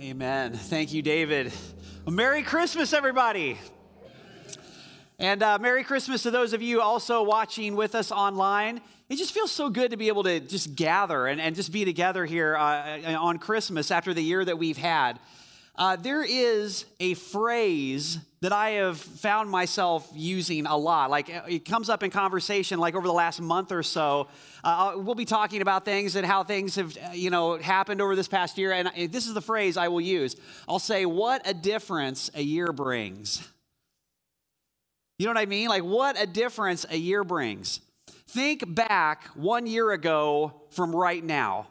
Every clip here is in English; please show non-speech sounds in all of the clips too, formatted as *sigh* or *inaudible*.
Amen. Thank you, David. Well, Merry Christmas, everybody. And uh, Merry Christmas to those of you also watching with us online. It just feels so good to be able to just gather and, and just be together here uh, on Christmas after the year that we've had. Uh, there is a phrase that I have found myself using a lot. Like it comes up in conversation, like over the last month or so. Uh, we'll be talking about things and how things have, you know, happened over this past year. And this is the phrase I will use. I'll say, "What a difference a year brings." You know what I mean? Like what a difference a year brings. Think back one year ago from right now.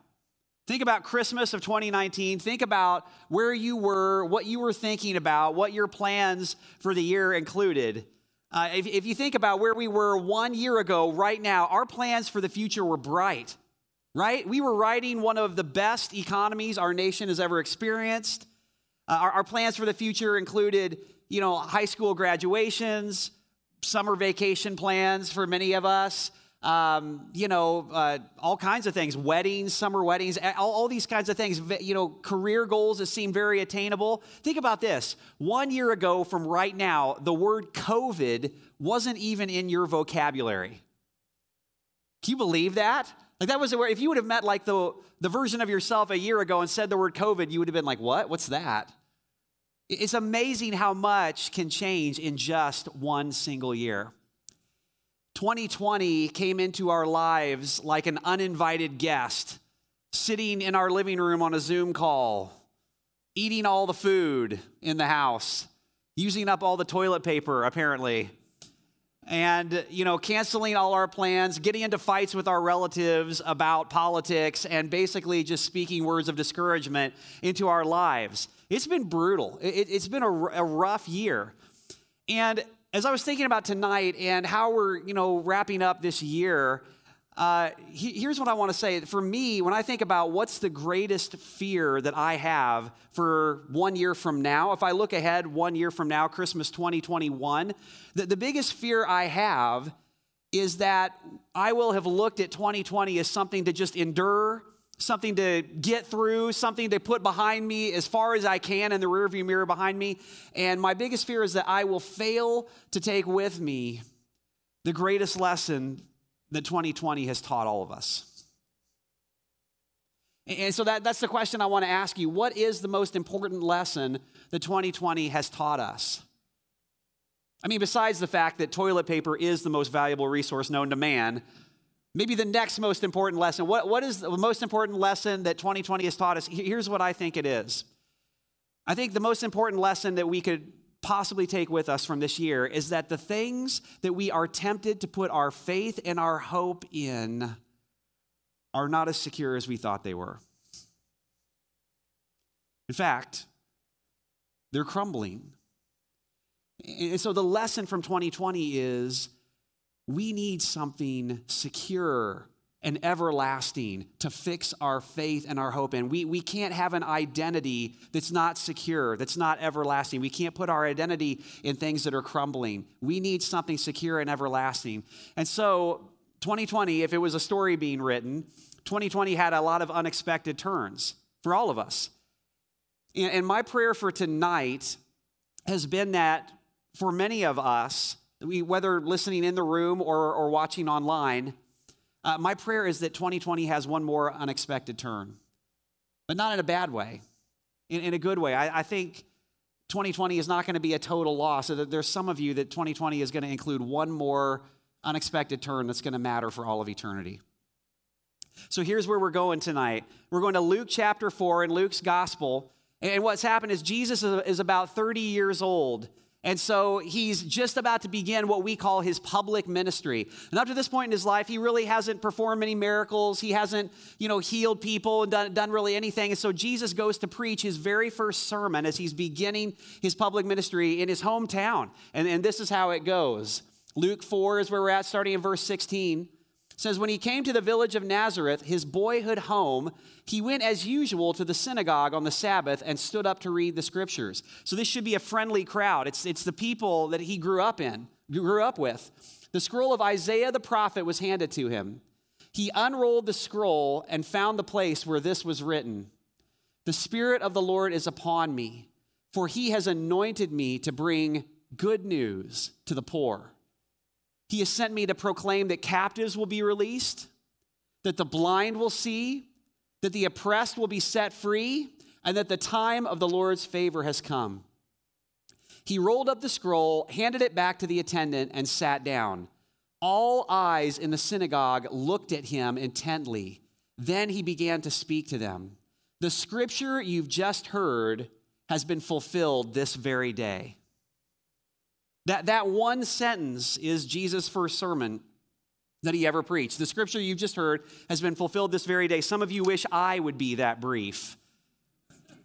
Think about Christmas of 2019. Think about where you were, what you were thinking about, what your plans for the year included. Uh, if, if you think about where we were one year ago, right now, our plans for the future were bright, right? We were riding one of the best economies our nation has ever experienced. Uh, our, our plans for the future included, you know, high school graduations, summer vacation plans for many of us um, you know, uh, all kinds of things, weddings, summer weddings, all, all, these kinds of things, you know, career goals that seem very attainable. Think about this. One year ago from right now, the word COVID wasn't even in your vocabulary. Can you believe that? Like that was where if you would have met like the, the version of yourself a year ago and said the word COVID, you would have been like, what? What's that? It's amazing how much can change in just one single year. 2020 came into our lives like an uninvited guest, sitting in our living room on a Zoom call, eating all the food in the house, using up all the toilet paper, apparently, and, you know, canceling all our plans, getting into fights with our relatives about politics, and basically just speaking words of discouragement into our lives. It's been brutal. It, has been a, a rough year. And as I was thinking about tonight and how we're, you know, wrapping up this year, uh, he, here's what I want to say. For me, when I think about what's the greatest fear that I have for one year from now, if I look ahead one year from now, Christmas 2021, the, the biggest fear I have is that I will have looked at 2020 as something to just endure something to get through, something to put behind me as far as I can in the rearview mirror behind me. And my biggest fear is that I will fail to take with me the greatest lesson that 2020 has taught all of us. And so that, that's the question I want to ask you. What is the most important lesson that 2020 has taught us? I mean, besides the fact that toilet paper is the most valuable resource known to man, Maybe the next most important lesson. What, what is the most important lesson that 2020 has taught us? Here's what I think it is. I think the most important lesson that we could possibly take with us from this year is that the things that we are tempted to put our faith and our hope in are not as secure as we thought they were. In fact, they're crumbling. And so the lesson from 2020 is we need something secure and everlasting to fix our faith and our hope in. We, we can't have an identity that's not secure, that's not everlasting. We can't put our identity in things that are crumbling. We need something secure and everlasting. And so, 2020, if it was a story being written, 2020 had a lot of unexpected turns for all of us. And, and my prayer for tonight has been that for many of us, we, whether listening in the room or, or watching online, uh, my prayer is that 2020 has one more unexpected turn, but not in a bad way, in, in a good way. I, I think 2020 is not going to be a total loss. So there's some of you that 2020 is going to include one more unexpected turn that's going to matter for all of eternity. So here's where we're going tonight. We're going to Luke chapter 4 in Luke's gospel. And what's happened is Jesus is about 30 years old and so he's just about to begin what we call his public ministry. And up to this point in his life, he really hasn't performed many miracles. He hasn't, you know, healed people and done, done really anything. And so Jesus goes to preach his very first sermon as he's beginning his public ministry in his hometown. And, and this is how it goes. Luke 4 is where we're at, starting in verse 16 says, When he came to the village of Nazareth, his boyhood home, he went as usual to the synagogue on the Sabbath and stood up to read the scriptures. So this should be a friendly crowd. It's, it's the people that he grew up in, grew up with. The scroll of Isaiah the prophet was handed to him. He unrolled the scroll and found the place where this was written The Spirit of the Lord is upon me, for he has anointed me to bring good news to the poor. He has sent me to proclaim that captives will be released, that the blind will see, that the oppressed will be set free, and that the time of the Lord's favor has come. He rolled up the scroll, handed it back to the attendant, and sat down. All eyes in the synagogue looked at him intently. Then he began to speak to them. The scripture you've just heard has been fulfilled this very day. That, that one sentence is Jesus' first sermon that he ever preached. The scripture you've just heard has been fulfilled this very day. Some of you wish I would be that brief.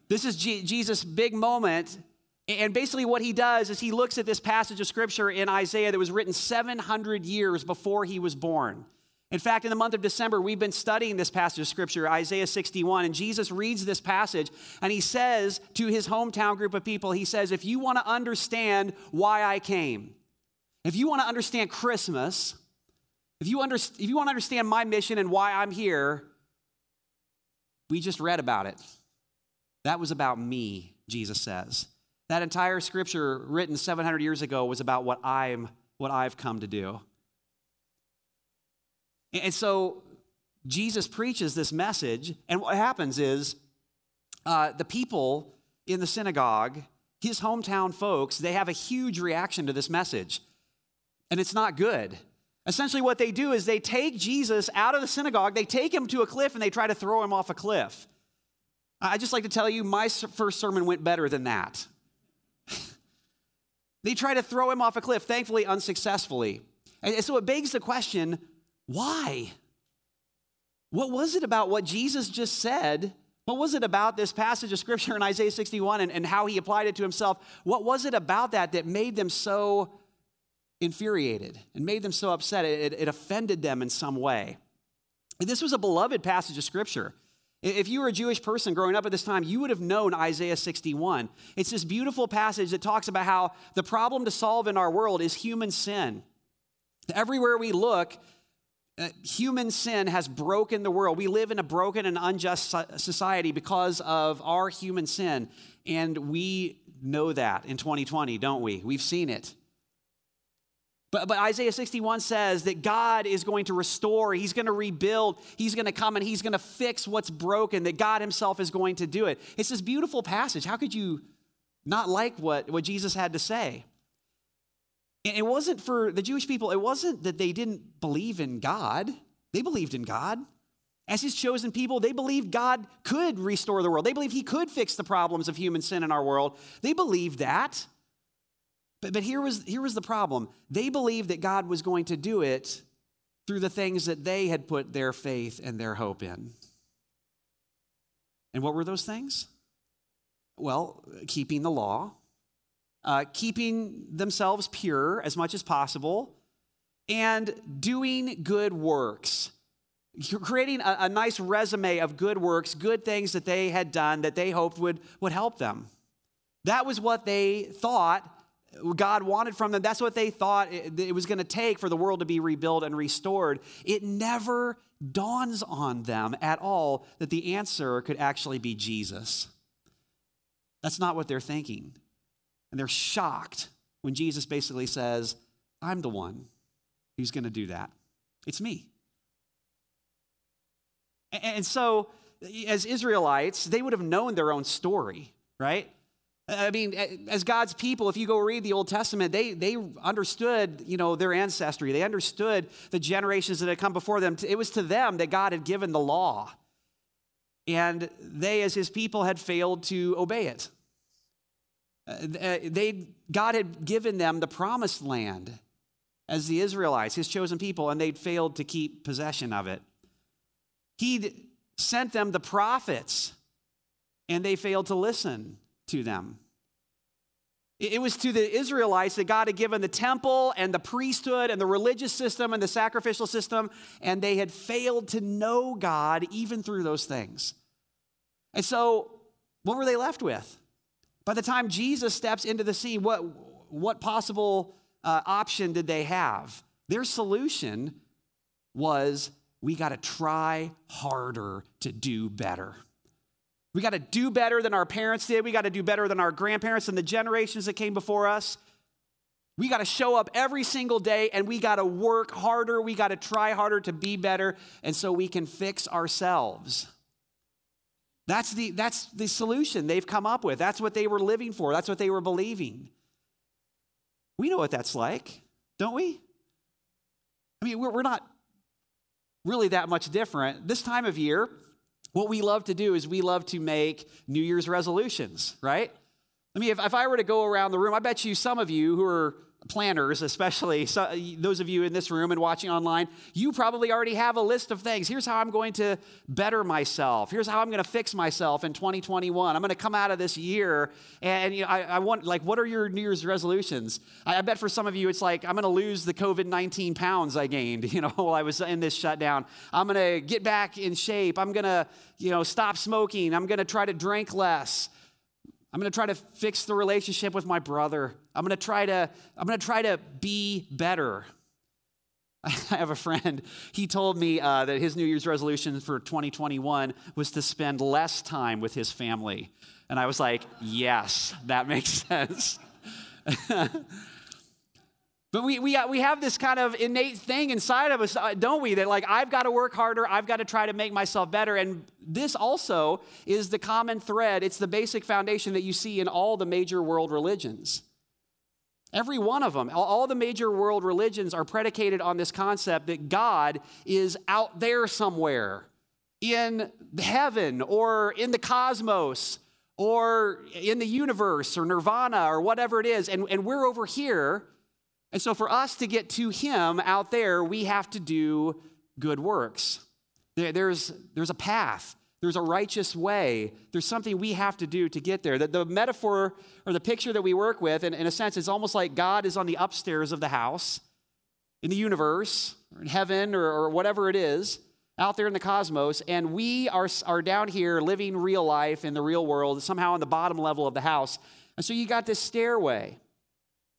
This is G- Jesus' big moment. And basically, what he does is he looks at this passage of scripture in Isaiah that was written 700 years before he was born. In fact, in the month of December, we've been studying this passage of scripture, Isaiah 61, and Jesus reads this passage and he says to his hometown group of people, He says, If you want to understand why I came, if you want to understand Christmas, if you, under, if you want to understand my mission and why I'm here, we just read about it. That was about me, Jesus says. That entire scripture written 700 years ago was about what I'm what I've come to do. And so Jesus preaches this message, and what happens is uh, the people in the synagogue, his hometown folks, they have a huge reaction to this message, and it's not good. Essentially, what they do is they take Jesus out of the synagogue, they take him to a cliff, and they try to throw him off a cliff. I just like to tell you, my first sermon went better than that. *laughs* they try to throw him off a cliff, thankfully, unsuccessfully. And so it begs the question why? What was it about what Jesus just said? What was it about this passage of scripture in Isaiah 61 and, and how he applied it to himself? What was it about that that made them so infuriated and made them so upset? It, it, offended them in some way. This was a beloved passage of scripture. If you were a Jewish person growing up at this time, you would have known Isaiah 61. It's this beautiful passage that talks about how the problem to solve in our world is human sin. Everywhere we look, uh, human sin has broken the world. We live in a broken and unjust society because of our human sin. And we know that in 2020, don't we? We've seen it. But, but Isaiah 61 says that God is going to restore, He's going to rebuild, He's going to come and He's going to fix what's broken, that God Himself is going to do it. It's this beautiful passage. How could you not like what, what Jesus had to say? It wasn't for the Jewish people, it wasn't that they didn't believe in God. They believed in God. As his chosen people, they believed God could restore the world. They believed he could fix the problems of human sin in our world. They believed that. But, but here, was, here was the problem they believed that God was going to do it through the things that they had put their faith and their hope in. And what were those things? Well, keeping the law, uh, keeping themselves pure as much as possible, and doing good works. Creating a, a nice resume of good works, good things that they had done that they hoped would, would help them. That was what they thought God wanted from them. That's what they thought it, it was going to take for the world to be rebuilt and restored. It never dawns on them at all that the answer could actually be Jesus. That's not what they're thinking. And they're shocked when Jesus basically says, I'm the one who's going to do that. It's me. And so, as Israelites, they would have known their own story, right? I mean, as God's people, if you go read the Old Testament, they, they understood, you know, their ancestry. They understood the generations that had come before them. It was to them that God had given the law. And they, as his people, had failed to obey it. Uh, uh, they, God had given them the promised land as the Israelites, his chosen people, and they'd failed to keep possession of it. He'd sent them the prophets, and they failed to listen to them. It was to the Israelites that God had given the temple and the priesthood and the religious system and the sacrificial system, and they had failed to know God even through those things. And so, what were they left with? By the time Jesus steps into the scene, what, what possible uh, option did they have? Their solution was we got to try harder to do better. We got to do better than our parents did. We got to do better than our grandparents and the generations that came before us. We got to show up every single day and we got to work harder. We got to try harder to be better and so we can fix ourselves. That's the, that's the solution they've come up with. That's what they were living for. That's what they were believing. We know what that's like, don't we? I mean, we're, we're not really that much different. This time of year, what we love to do is we love to make New Year's resolutions, right? I mean, if, if I were to go around the room, I bet you some of you who are planners, especially so, those of you in this room and watching online, you probably already have a list of things. Here's how I'm going to better myself. Here's how I'm going to fix myself in 2021. I'm going to come out of this year and you know, I, I, want, like, what are your New Year's resolutions? I, I bet for some of you, it's like, I'm going to lose the COVID 19 pounds I gained, *laughs* you know, while I was in this shutdown. I'm going to get back in shape. I'm going to, you know, stop smoking. I'm going to try to drink less. I'm going to try to fix the relationship with my brother. I'm going to try to I'm going to try to be better. *laughs* I have a friend. He told me uh, that his New Year's resolution for 2021 was to spend less time with his family, and I was like, "Yes, that makes *laughs* sense." *laughs* But we, we, we have this kind of innate thing inside of us, uh, don't we? That like, I've got to work harder, I've got to try to make myself better. And this also is the common thread, it's the basic foundation that you see in all the major world religions. Every one of them, all the major world religions are predicated on this concept that God is out there somewhere in heaven or in the cosmos or in the universe or nirvana or whatever it is. And, and we're over here and so, for us to get to Him out there, we have to do good works. there's, there's a path, there's a righteous way, there's something we have to do to get there. The, the metaphor or the picture that we work with, in, in a sense, is almost like God is on the upstairs of the house, in the universe, or in heaven, or, or whatever it is, out there in the cosmos, and we are, are down here living real life in the real world, somehow on the bottom level of the house. And so you got this stairway.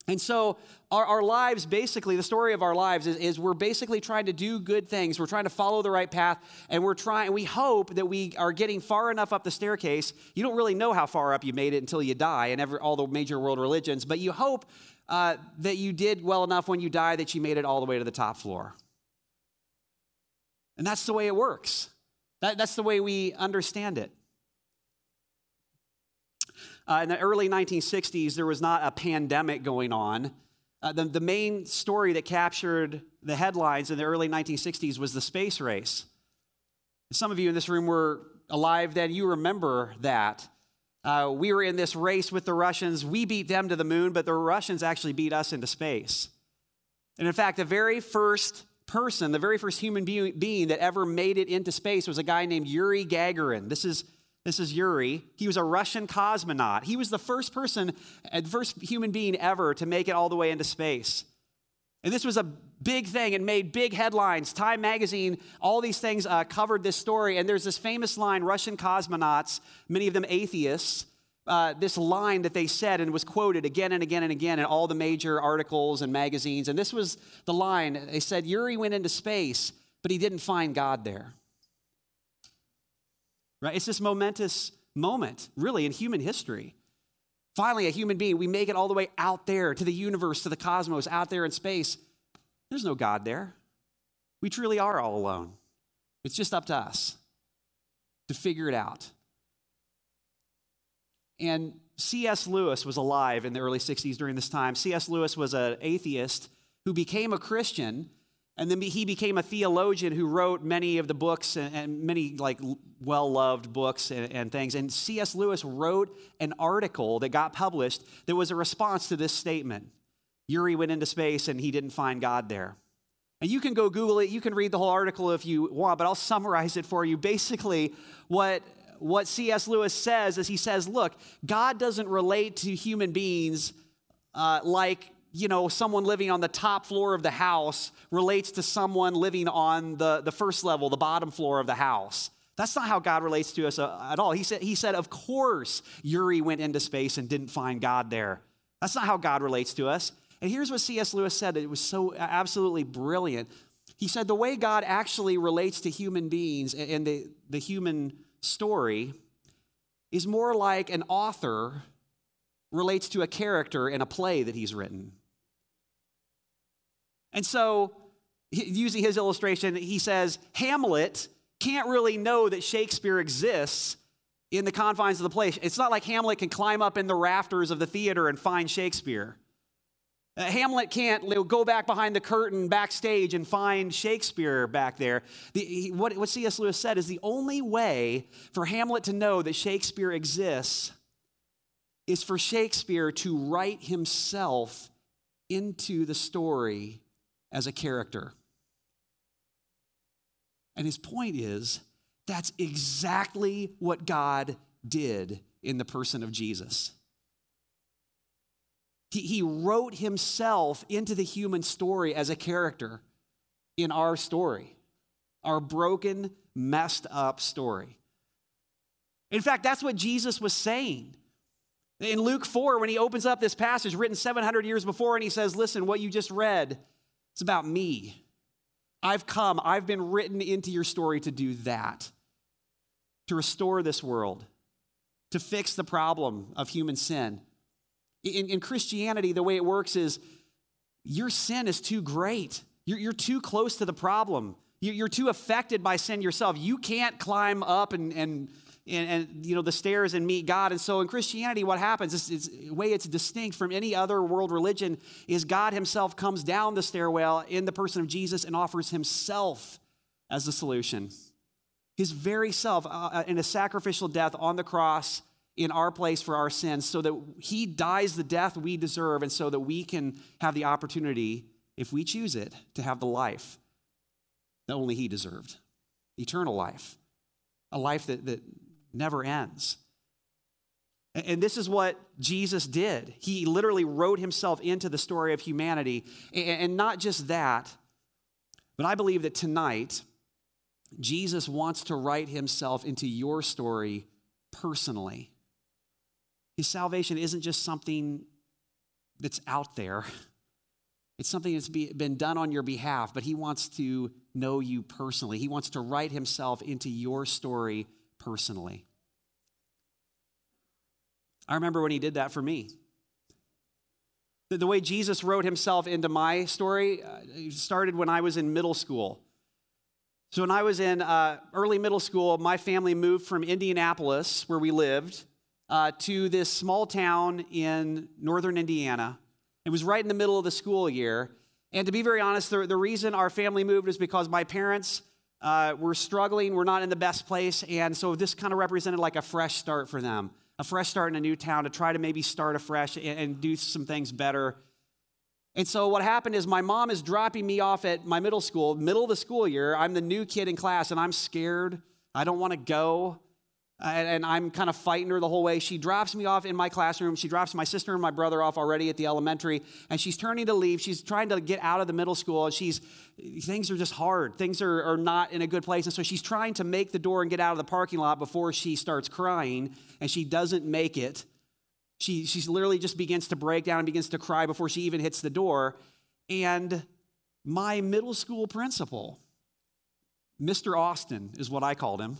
And so, our, our lives basically, the story of our lives is, is, we're basically trying to do good things. We're trying to follow the right path, and we're trying, we hope that we are getting far enough up the staircase. You don't really know how far up you made it until you die in every, all the major world religions, but you hope uh, that you did well enough when you die that you made it all the way to the top floor. And that's the way it works. That, that's the way we understand it. Uh, in the early 1960s, there was not a pandemic going on. Uh, the, the main story that captured the headlines in the early 1960s was the space race. Some of you in this room were alive then. You remember that. Uh, we were in this race with the Russians. We beat them to the moon, but the Russians actually beat us into space. And in fact, the very first person, the very first human being that ever made it into space was a guy named Yuri Gagarin. This is this is Yuri. He was a Russian cosmonaut. He was the first person, the first human being ever to make it all the way into space. And this was a big thing and made big headlines. Time magazine, all these things uh, covered this story. And there's this famous line Russian cosmonauts, many of them atheists, uh, this line that they said and was quoted again and again and again in all the major articles and magazines. And this was the line they said Yuri went into space, but he didn't find God there right? It's this momentous moment, really, in human history. Finally, a human being, we make it all the way out there to the universe, to the cosmos, out there in space. There's no God there. We truly are all alone. It's just up to us to figure it out. And C.S. Lewis was alive in the early 60s during this time. C.S. Lewis was an atheist who became a Christian and then he became a theologian who wrote many of the books and, and many like well-loved books and, and things. And C.S. Lewis wrote an article that got published that was a response to this statement. Yuri went into space and he didn't find God there. And you can go Google it, you can read the whole article if you want, but I'll summarize it for you. Basically, what what C.S. Lewis says is he says, look, God doesn't relate to human beings uh, like you know, someone living on the top floor of the house relates to someone living on the, the first level, the bottom floor of the house. That's not how God relates to us uh, at all. He said, he said, Of course, Yuri went into space and didn't find God there. That's not how God relates to us. And here's what C.S. Lewis said. It was so absolutely brilliant. He said, The way God actually relates to human beings and the, the human story is more like an author relates to a character in a play that he's written. And so, using his illustration, he says Hamlet can't really know that Shakespeare exists in the confines of the place. It's not like Hamlet can climb up in the rafters of the theater and find Shakespeare. Uh, Hamlet can't go back behind the curtain backstage and find Shakespeare back there. The, he, what, what C.S. Lewis said is the only way for Hamlet to know that Shakespeare exists is for Shakespeare to write himself into the story as a character. And his point is that's exactly what God did in the person of Jesus. He, he wrote himself into the human story as a character in our story, our broken, messed up story. In fact, that's what Jesus was saying. In Luke 4, when he opens up this passage written 700 years before, and he says, Listen, what you just read, it's about me. I've come, I've been written into your story to do that, to restore this world, to fix the problem of human sin. In, in Christianity, the way it works is your sin is too great, you're, you're too close to the problem. You're too affected by sin yourself. You can't climb up and, and and, and, you know the stairs and meet God. And so in Christianity, what happens is, the way it's distinct from any other world religion is God Himself comes down the stairwell in the person of Jesus and offers Himself as the solution. His very self uh, uh, in a sacrificial death on the cross in our place for our sins, so that He dies the death we deserve, and so that we can have the opportunity, if we choose it, to have the life that only He deserved eternal life, a life that, that never ends. And this is what Jesus did. He literally wrote himself into the story of humanity. And not just that, but I believe that tonight, Jesus wants to write himself into your story personally. His salvation isn't just something that's out there, *laughs* it's something that's been done on your behalf, but he wants to know you personally. He wants to write himself into your story personally. I remember when he did that for me. The, the way Jesus wrote himself into my story uh, started when I was in middle school. So, when I was in uh, early middle school, my family moved from Indianapolis, where we lived, uh, to this small town in northern Indiana. It was right in the middle of the school year. And to be very honest, the, the reason our family moved is because my parents uh, were struggling, we're not in the best place, and so this kind of represented like a fresh start for them, a fresh start in a new town to try to maybe start afresh and, and do some things better. And so what happened is my mom is dropping me off at my middle school, middle of the school year. I'm the new kid in class, and I'm scared. I don't want to go Uh, and I'm kind of fighting her the whole way. She drops me off in my classroom. She drops my sister and my brother off already at the elementary, and she's turning to leave. She's trying to get out of the middle school, and she's things are just hard. Things are, are not in a good place, and so she's trying to make the door and get out of the parking lot before she starts crying, and she doesn't make it. She she literally just begins to break down and begins to cry before she even hits the door, and my middle school principal, Mr. Austin, is what I called him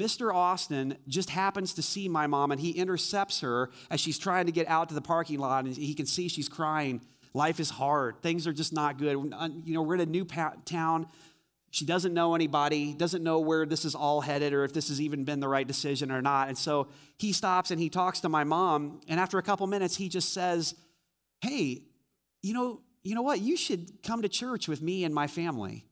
Mr. Austin just happens to see my mom and he intercepts her as she's trying to get out to the parking lot and he can see she's crying. Life is hard. Things are just not good. You know, we're in a new town. She doesn't know anybody, doesn't know where this is all headed or if this has even been the right decision or not. And so he stops and he talks to my mom. And after a couple minutes, he just says, Hey, you know, you know what? You should come to church with me and my family.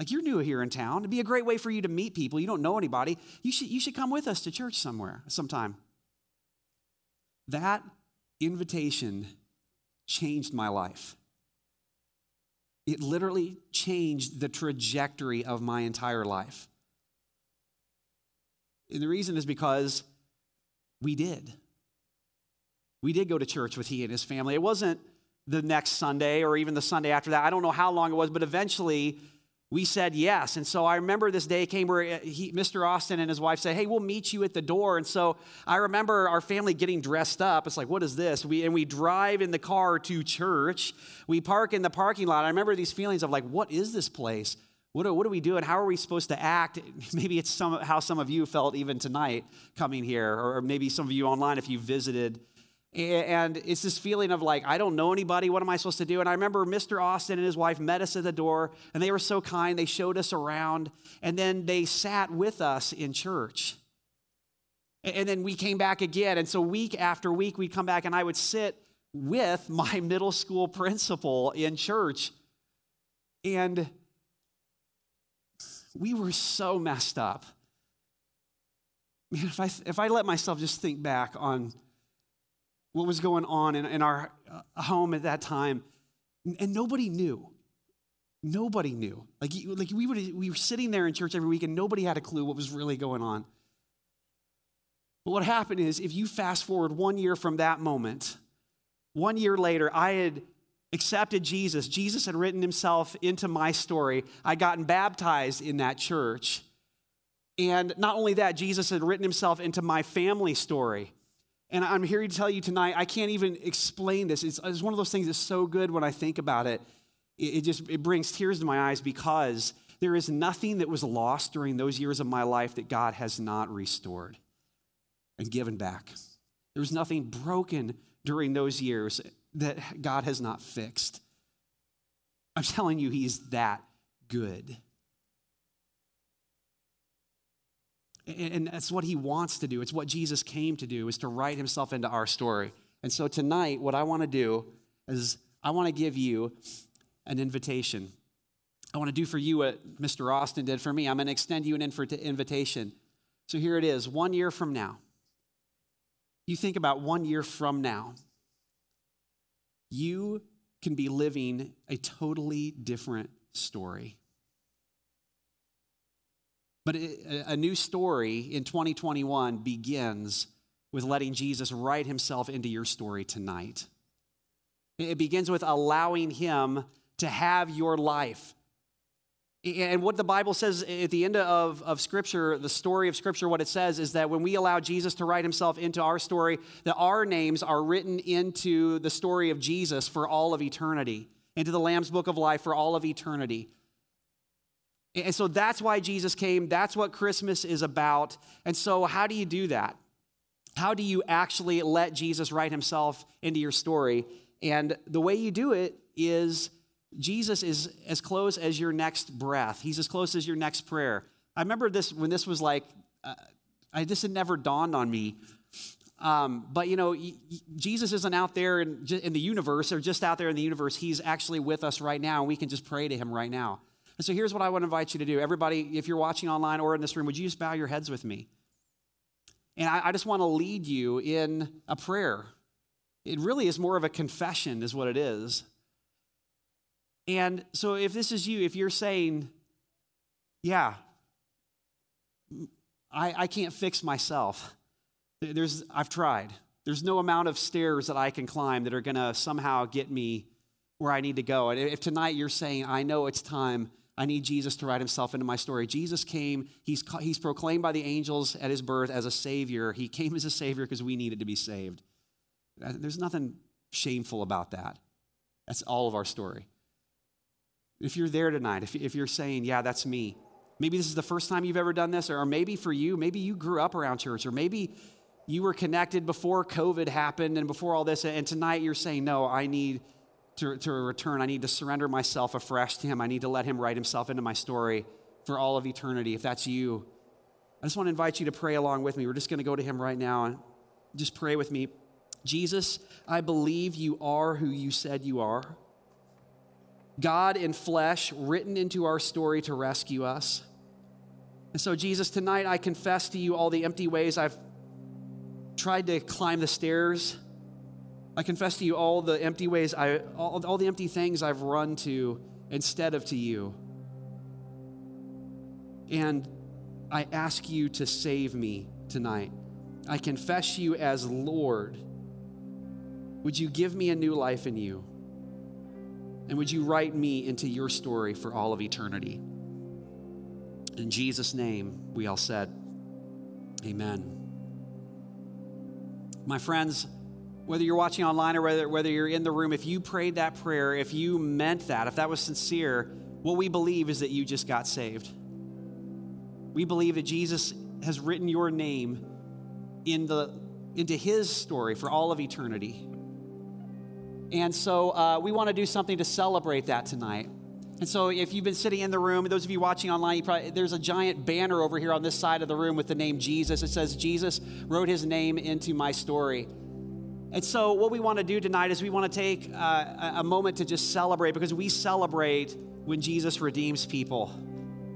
Like you're new here in town. It'd be a great way for you to meet people. You don't know anybody. You should, you should come with us to church somewhere, sometime. That invitation changed my life. It literally changed the trajectory of my entire life. And the reason is because we did. We did go to church with he and his family. It wasn't the next Sunday or even the Sunday after that. I don't know how long it was, but eventually we said yes. And so I remember this day came where uh, he, Mr. Austin and his wife said, Hey, we'll meet you at the door. And so I remember our family getting dressed up. It's like, What is this? We, and we drive in the car to church. We park in the parking lot. I remember these feelings of like, What is this place? What do, what do we do and how are we supposed to act? *laughs* Maybe it's some, how some of you felt even tonight coming here, or maybe some of you online if you visited. And it's this feeling of like, I don't know anybody. What am I supposed to do? And I remember Mr. Austin and his wife met us at the door, and they were so kind. They showed us around, and then they sat with us in church. And then we came back again. And so, week after week, we'd come back, and I would sit with *laughs* my middle school principal in church. And we were so messed up. Man, if I, if I let myself just think back on what was going on in, in our uh, home at that time, and nobody knew. Nobody knew. Like, like we, would, we were sitting there in church every week and nobody had a clue what was really going on. But what happened is, if you fast forward one year from that moment, one year later, I had accepted Jesus. Jesus had written himself into my story. I'd gotten baptized in that church. And not only that, Jesus had written himself into my family story. And I'm here to tell you tonight, I can't even explain this. It's, it's one of those things that's so good when I think about it. It, it just it brings tears to my eyes because there is nothing that was lost during those years of my life that God has not restored and given back. There was nothing broken during those years that God has not fixed. I'm telling you, He's that good. And that's what He wants to do. It's what Jesus came to do, is to write Himself into our story. And so tonight, what I want to do is I want to give you an invitation. I want to do for you what Mr. Austin did for me. I'm going to extend you an invitation. So here it is one year from now. You think about one year from now you can be living a totally different story. But a new story in 2021 begins with letting Jesus write himself into your story tonight. It begins with allowing him to have your life. And what the Bible says at the end of, of Scripture, the story of Scripture, what it says is that when we allow Jesus to write himself into our story, that our names are written into the story of Jesus for all of eternity, into the Lamb's book of life for all of eternity. And so that's why Jesus came. That's what Christmas is about. And so, how do you do that? How do you actually let Jesus write himself into your story? And the way you do it is Jesus is as close as your next breath. He's as close as your next prayer. I remember this when this was like, uh, I this had never dawned on me. Um, but you know, Jesus isn't out there in, in the universe or just out there in the universe. He's actually with us right now, and we can just pray to him right now. And so here's what I to invite you to do. Everybody, if you're watching online or in this room, would you just bow your heads with me? And I, I just want to lead you in a prayer. It really is more of a confession, is what it is. And so, if this is you, if you're saying, yeah, I, I can't fix myself, there's, I've tried. There's no amount of stairs that I can climb that are going to somehow get me where I need to go. And if tonight you're saying, I know it's time, I need Jesus to write himself into my story. Jesus came, he's, he's proclaimed by the angels at his birth as a savior. He came as a savior because we needed to be saved. Uh, there's nothing shameful about that. That's all of our story. If you're there tonight, if, if you're saying, yeah, that's me, maybe this is the first time you've ever done this, or maybe for you, maybe you grew up around church, or maybe you were connected before COVID happened and before all this, and tonight you're saying, no, I need to, to return. I need to surrender myself afresh to Him. I need to let Him write Himself into my story for all of eternity. If that's you, I just want to invite you to pray along with me. We're just going to go to Him right now and just pray with me. Jesus, I believe you are who you said you are. God in flesh, written into our story to rescue us. And so, Jesus, tonight I confess to you all the empty ways I've tried to climb the stairs. I confess to you all the empty ways, I, all, all the empty things I've run to instead of to you. And I ask you to save me tonight. I confess you as Lord. Would you give me a new life in you? And would you write me into your story for all of eternity? In Jesus' name, we all said, Amen. My friends, whether you're watching online or whether, whether you're in the room, if you prayed that prayer, if you meant that, if that was sincere, what we believe is that you just got saved. We believe that Jesus has written your name in the, into his story for all of eternity. And so uh, we want to do something to celebrate that tonight. And so, if you've been sitting in the room, those of you watching online, probably, there's a giant banner over here on this side of the room with the name Jesus. It says, Jesus wrote his name into my story. And so, what we want to do tonight is we want to take uh, a moment to just celebrate because we celebrate when Jesus redeems people.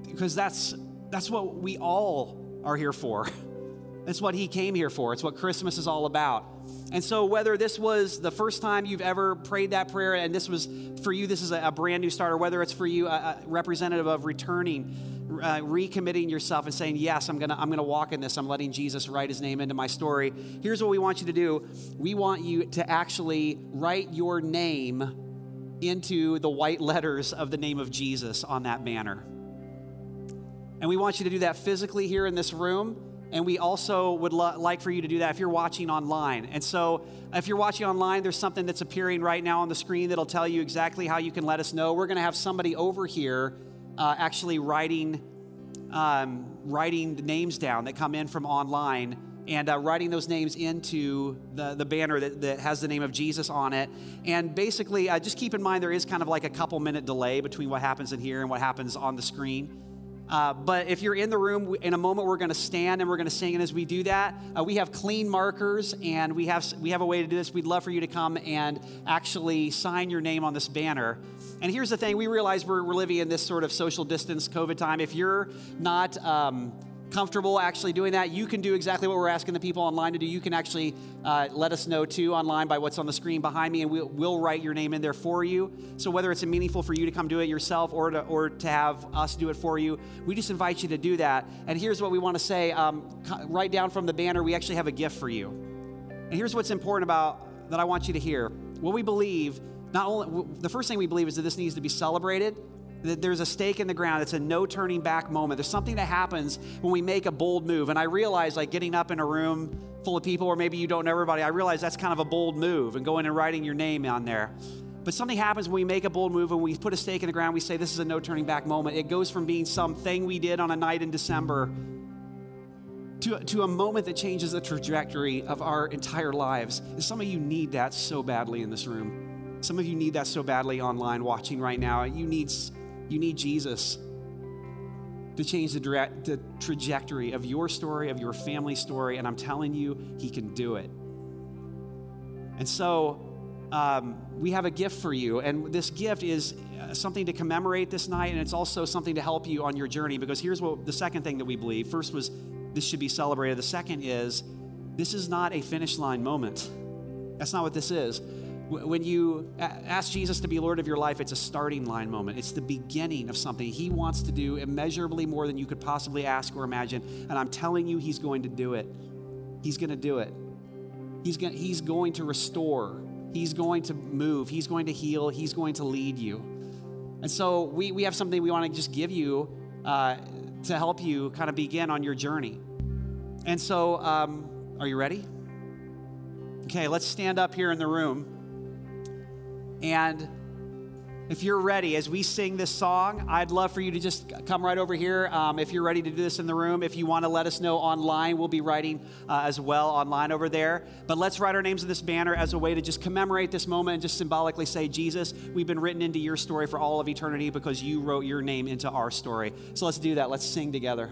Because that's, that's what we all are here for. *laughs* That's what he came here for. It's what Christmas is all about. And so, whether this was the first time you've ever prayed that prayer, and this was for you, this is a, brand new start, or whether it's for you, a, a representative of returning, uh, recommitting yourself and saying, Yes, I'm gonna, I'm gonna walk in this. I'm letting Jesus write his name into my story. Here's what we want you to do we want you to actually write your name into the white letters of the name of Jesus on that banner. And we want you to do that physically here in this room and we also would lo- like for you to do that if you're watching online. And so, if you're watching online, there's something that's appearing right now on the screen that'll tell you exactly how you can let us know. We're going to have somebody over here uh, actually writing, um, writing the names down that come in from online and uh, writing those names into the, the banner that, that has the name of Jesus on it. And basically, uh, just keep in mind there is kind of like a couple minute delay between what happens in here and what happens on the screen. Uh, but if you're in the room, in a moment we're going to stand and we're going to sing. And as we do that, uh, we have clean markers and we have we have a way to do this. We'd love for you to come and actually sign your name on this banner. And here's the thing: we realize we're, we're living in this sort of social distance COVID time. If you're not um, comfortable actually doing that, you can do exactly what we're asking the people online to do. You can actually uh, let us know too online by what's on the screen behind me, and we'll, we'll, write your name in there for you. So whether it's meaningful for you to come do it yourself or to, or to have us do it for you, we just invite you to do that. And here's what we want to say: um, right down from the banner, we actually have a gift for you. And here's what's important about that I want you to hear. What we believe, not only the first thing we believe is that this needs to be celebrated there's a stake in the ground. It's a no turning back moment. There's something that happens when we make a bold move. And I realize, like getting up in a room full of people, or maybe you don't know everybody, I realize that's kind of a bold move and going and writing your name on there. But something happens when we make a bold move and we put a stake in the ground. We say this is a no turning back moment. It goes from being something we did on a night in December to, to a moment that changes the trajectory of our entire lives. And some of you need that so badly in this room. Some of you need that so badly online watching right now. You need you need Jesus to change the, direct, the trajectory of your story, of your family story, and I'm telling you, He can do it. And so, um, we have a gift for you, and this gift is uh, something to commemorate this night, and it's also something to help you on your journey. Because here's what the second thing that we believe: first was this should be celebrated. The second is this is not a finish line moment. That's not what this is. When you ask Jesus to be Lord of your life, it's a starting line moment. It's the beginning of something. He wants to do immeasurably more than you could possibly ask or imagine. And I'm telling you, He's going to do it. He's going to do it. He's going, he's going to restore. He's going to move. He's going to heal. He's going to lead you. And so we, we have something we want to just give you uh, to help you kind of begin on your journey. And so, um, are you ready? Okay, let's stand up here in the room. And if you're ready, as we sing this song, I'd love for you to just come right over here. Um, if you're ready to do this in the room, if you want to let us know online, we'll be writing uh, as well online over there. But let's write our names in this banner as a way to just commemorate this moment and just symbolically say, Jesus, we've been written into your story for all of eternity because you wrote your name into our story. So let's do that. Let's sing together.